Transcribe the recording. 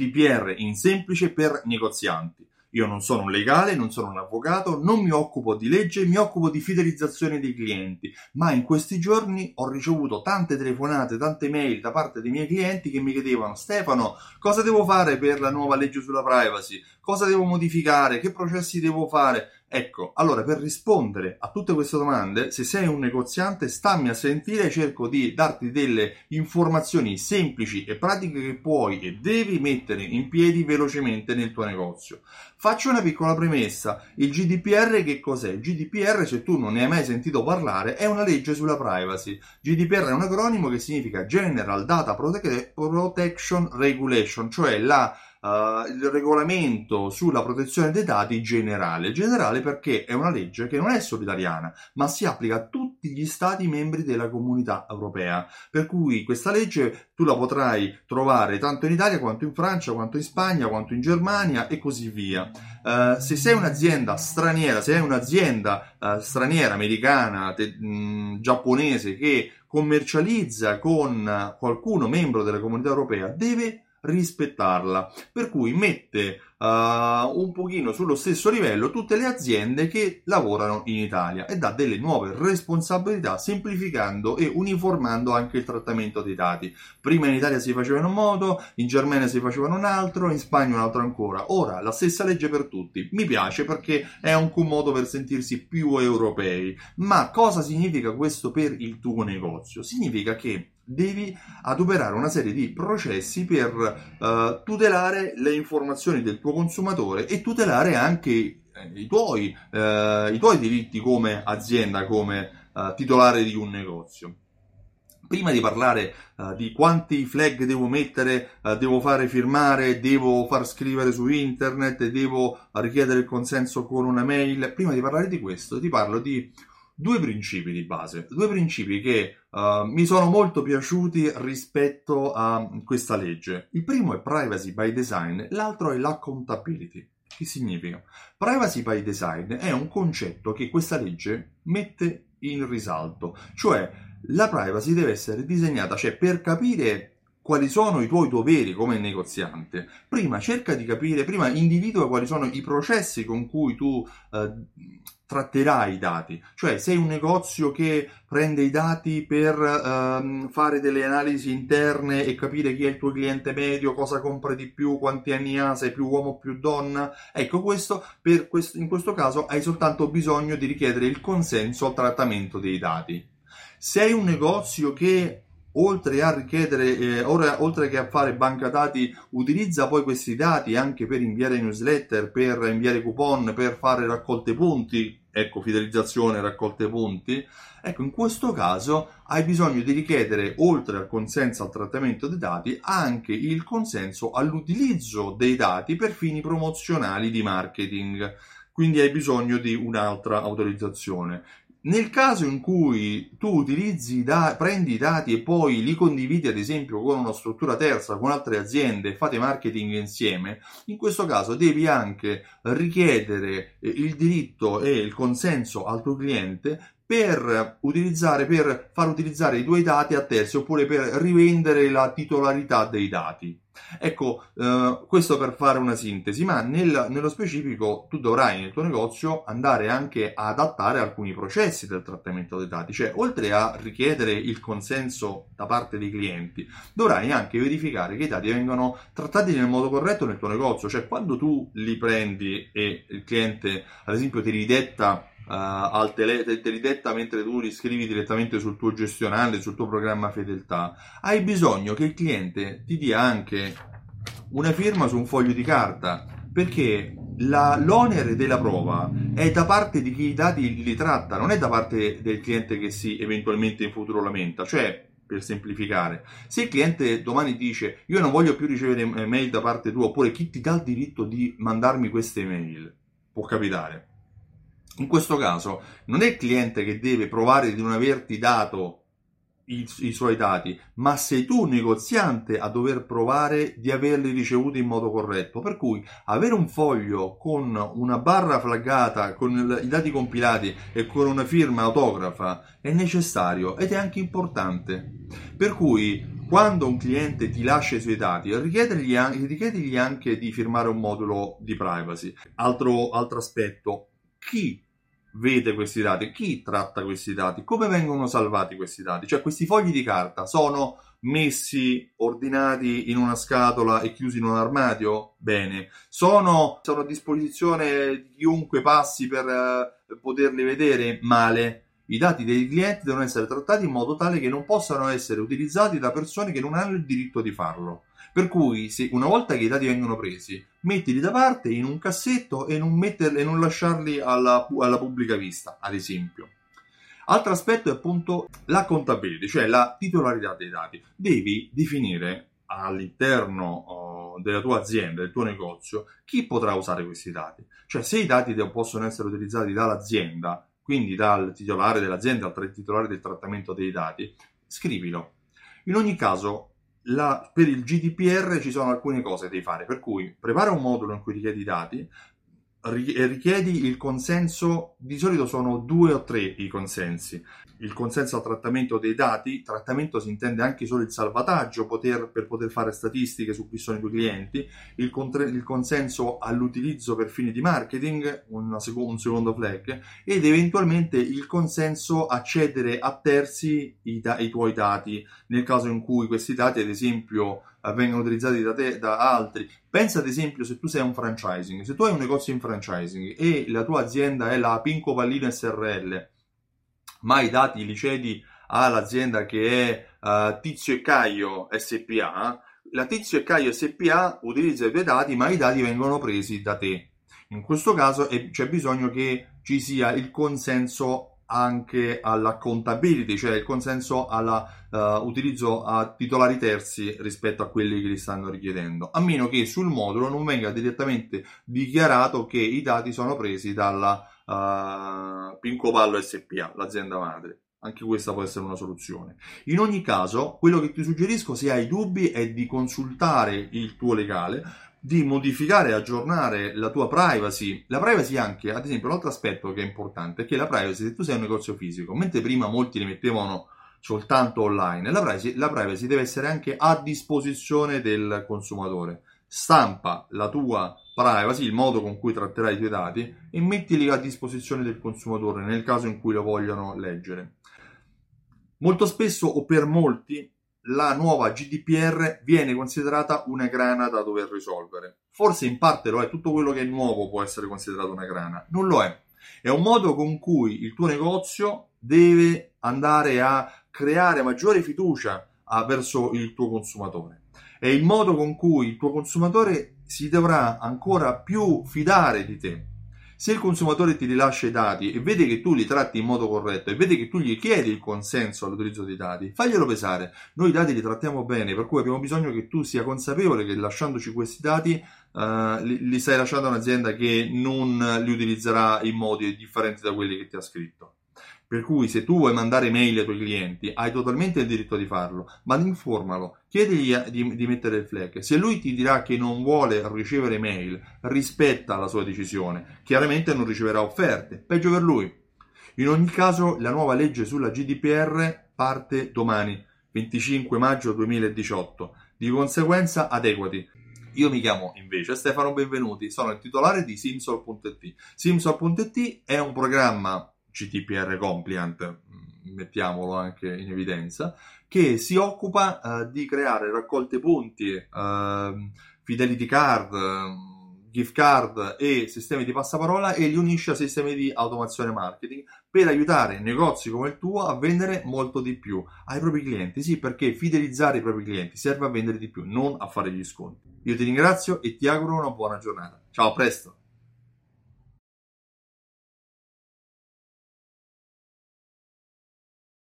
GDPR in semplice per negozianti. Io non sono un legale, non sono un avvocato, non mi occupo di legge, mi occupo di fidelizzazione dei clienti, ma in questi giorni ho ricevuto tante telefonate, tante mail da parte dei miei clienti che mi chiedevano Stefano, cosa devo fare per la nuova legge sulla privacy? Cosa devo modificare? Che processi devo fare? Ecco, allora per rispondere a tutte queste domande, se sei un negoziante, stammi a sentire, cerco di darti delle informazioni semplici e pratiche che puoi e devi mettere in piedi velocemente nel tuo negozio. Faccio una piccola premessa, il GDPR che cos'è? Il GDPR, se tu non ne hai mai sentito parlare, è una legge sulla privacy. GDPR è un acronimo che significa General Data Protection Regulation, cioè la uh, il regolamento sulla protezione dei dati generale. Generale perché è una legge che non è solitariana, ma si applica a tutti gli stati membri della comunità europea. Per cui questa legge tu la potrai trovare tanto in Italia quanto in Francia, quanto in Spagna, quanto in Germania e così via. Uh, se sei un'azienda straniera, se sei un'azienda uh, straniera, americana, te, mh, giapponese che commercializza con qualcuno membro della comunità europea, deve rispettarla, per cui mette uh, un pochino sullo stesso livello tutte le aziende che lavorano in Italia e dà delle nuove responsabilità semplificando e uniformando anche il trattamento dei dati. Prima in Italia si faceva in un modo, in Germania si faceva in un altro, in Spagna un altro ancora. Ora la stessa legge per tutti. Mi piace perché è anche un modo per sentirsi più europei. Ma cosa significa questo per il tuo negozio? Significa che devi adoperare una serie di processi per uh, tutelare le informazioni del tuo consumatore e tutelare anche eh, i, tuoi, uh, i, tuoi, diritti come azienda, come uh, titolare di un negozio. Prima di parlare di quanti flag devo mettere, devo fare firmare, devo far scrivere su internet, devo richiedere il consenso con una mail, prima di parlare di questo ti parlo di due principi di base, due principi che uh, mi sono molto piaciuti rispetto a questa legge. Il primo è privacy by design, l'altro è l'accountability. Che significa? Privacy by design è un concetto che questa legge mette in risalto, cioè la privacy deve essere disegnata, cioè per capire quali sono i tuoi doveri come negoziante. Prima cerca di capire, prima individua quali sono i processi con cui tu eh, tratterai i dati. Cioè, sei un negozio che prende i dati per ehm, fare delle analisi interne e capire chi è il tuo cliente medio, cosa compra di più, quanti anni ha, sei più uomo o più donna. Ecco, questo, questo, in questo caso hai soltanto bisogno di richiedere il consenso al trattamento dei dati. Sei un negozio che oltre a richiedere, eh, oltre che a fare banca dati, utilizza poi questi dati anche per inviare newsletter, per inviare coupon, per fare raccolte punti, ecco fidelizzazione, raccolte punti. Ecco, in questo caso hai bisogno di richiedere, oltre al consenso al trattamento dei dati, anche il consenso all'utilizzo dei dati per fini promozionali di marketing quindi hai bisogno di un'altra autorizzazione. Nel caso in cui tu utilizzi da- prendi i dati e poi li condividi ad esempio con una struttura terza, con altre aziende fate marketing insieme, in questo caso devi anche richiedere eh, il diritto e il consenso al tuo cliente per utilizzare, per far utilizzare i tuoi dati a terzi oppure per rivendere la titolarità dei dati. Ecco, eh, questo per fare una sintesi, ma nel, nello specifico tu dovrai nel tuo negozio andare anche a adattare alcuni processi del trattamento dei dati, cioè oltre a richiedere il consenso da parte dei clienti, dovrai anche verificare che i dati vengano trattati nel modo corretto nel tuo negozio, cioè quando tu li prendi e il cliente ad esempio ti ridetta al tele, te, te li detta mentre tu li scrivi direttamente sul tuo gestionale, sul tuo programma fedeltà, hai bisogno che il cliente ti dia anche una firma su un foglio di carta, perché la, l'onere della prova è da parte di chi i dati li tratta, non è da parte del cliente che si eventualmente in futuro lamenta, cioè per semplificare, se il cliente domani dice io non voglio più ricevere mail da parte tua, oppure chi ti dà il diritto di mandarmi queste mail, può capitare. In questo caso non è il cliente che deve provare di non averti dato i, i, suoi dati, ma sei tu negoziante a dover provare di averli ricevuti in modo corretto. Per cui avere un foglio con una barra flaggata, con il, i dati compilati e con una firma autografa è necessario ed è anche importante. Per cui quando un cliente ti lascia i suoi dati, richiedergli, richiedergli anche di firmare un modulo di privacy. Altro, altro aspetto, chi vede questi dati, chi tratta questi dati, come vengono salvati questi dati, cioè questi fogli di carta sono messi, ordinati in una scatola e chiusi in un armadio? Bene. Sono, sono a disposizione di chiunque passi per uh, poterli vedere? Male. I dati dei clienti devono essere trattati in modo tale che non possano essere utilizzati da persone che non hanno il diritto di farlo. Per cui, se una volta che i dati vengono presi, mettili da parte in un cassetto e non, metterli, e non lasciarli alla, alla pubblica vista, ad esempio. Altro aspetto è appunto la contabilità, cioè la titolarità dei dati. Devi definire all'interno uh, della tua azienda, del tuo negozio, chi potrà usare questi dati. Cioè, se i dati possono essere utilizzati dall'azienda, quindi dal titolare dell'azienda, dal titolare del trattamento dei dati, scrivilo. In ogni caso, la, per il GDPR ci sono alcune cose da fare, per cui prepara un modulo in cui richiedi i dati, richiedi il consenso, di solito sono due o tre i consensi. Il consenso al trattamento dei dati, trattamento si intende anche solo il salvataggio poter, per poter fare statistiche su chi sono i tuoi clienti, il, contre, il consenso all'utilizzo per fini di marketing, sec- un secondo flag, ed eventualmente il consenso a cedere a terzi i, i tuoi dati, nel caso in cui questi dati, ad esempio, vengono utilizzati da te, da altri. Pensa ad esempio se tu sei un franchising, se tu hai un negozio in franchising e la tua azienda è la Pinco Pallino SRL, ma i dati li cedi all'azienda che è uh, Tizio e Caio SPA, la Tizio e Caio SPA utilizza i tuoi dati, ma i dati vengono presi da te. In questo caso c'è bisogno che ci sia il consenso anche all'accountability, cioè il consenso all'utilizzo uh, a titolari terzi rispetto a quelli che li stanno richiedendo, a meno che sul modulo non venga direttamente dichiarato che i dati sono presi dalla uh, Pinco Pallo SPA, l'azienda madre. Anche questa può essere una soluzione. In ogni caso, quello che ti suggerisco se hai dubbi è di consultare il tuo legale di modificare e aggiornare la tua privacy. La privacy anche, ad esempio, l'altro aspetto che è importante è che la privacy, se tu sei un negozio fisico, mentre prima molti li mettevano soltanto online, la privacy, la privacy deve essere anche a disposizione del consumatore. Stampa la tua privacy, il modo con cui tratterai i tuoi dati e mettili a disposizione del consumatore nel caso in cui lo vogliano leggere. Molto spesso o per molti la nuova GDPR viene considerata una grana da dover risolvere. Forse in parte lo è, tutto quello che è nuovo può essere considerato una grana, non lo è. È un modo con cui il tuo negozio deve andare a creare maggiore fiducia verso il tuo consumatore. È il modo con cui il tuo consumatore si dovrà ancora più fidare di te se il consumatore ti rilascia i dati e vede che tu li tratti in modo corretto e vede che tu gli chiedi il consenso all'utilizzo dei dati, faglielo pesare. Noi i dati li trattiamo bene, per cui abbiamo bisogno che tu sia consapevole che lasciandoci questi dati uh, li, li stai lasciando a un'azienda che non li utilizzerà in modi differenti da quelli che ti ha scritto. Per cui se tu vuoi mandare mail ai tuoi clienti, hai totalmente il diritto di farlo, ma informalo, chiedigli di, di, mettere il flag. Se lui ti dirà che non vuole ricevere mail, rispetta la sua decisione. Chiaramente non riceverà offerte, peggio per lui. In ogni caso, la nuova legge sulla GDPR parte domani, 25 maggio 2018. Di conseguenza, adeguati. Io mi chiamo invece Stefano Benvenuti, sono il titolare di Simsol.it. Simsol.it è un programma GDPR compliant, mm, mettiamolo anche in evidenza, che si occupa uh, di creare raccolte punti, uh, fidelity card, uh, gift card e sistemi di passaparola e li unisce a sistemi di automazione marketing per aiutare negozi come il tuo a vendere molto di più ai propri clienti. Sì, perché fidelizzare i propri clienti serve a vendere di più, non a fare gli sconti. Io ti ringrazio e ti auguro una buona giornata. Ciao, a presto!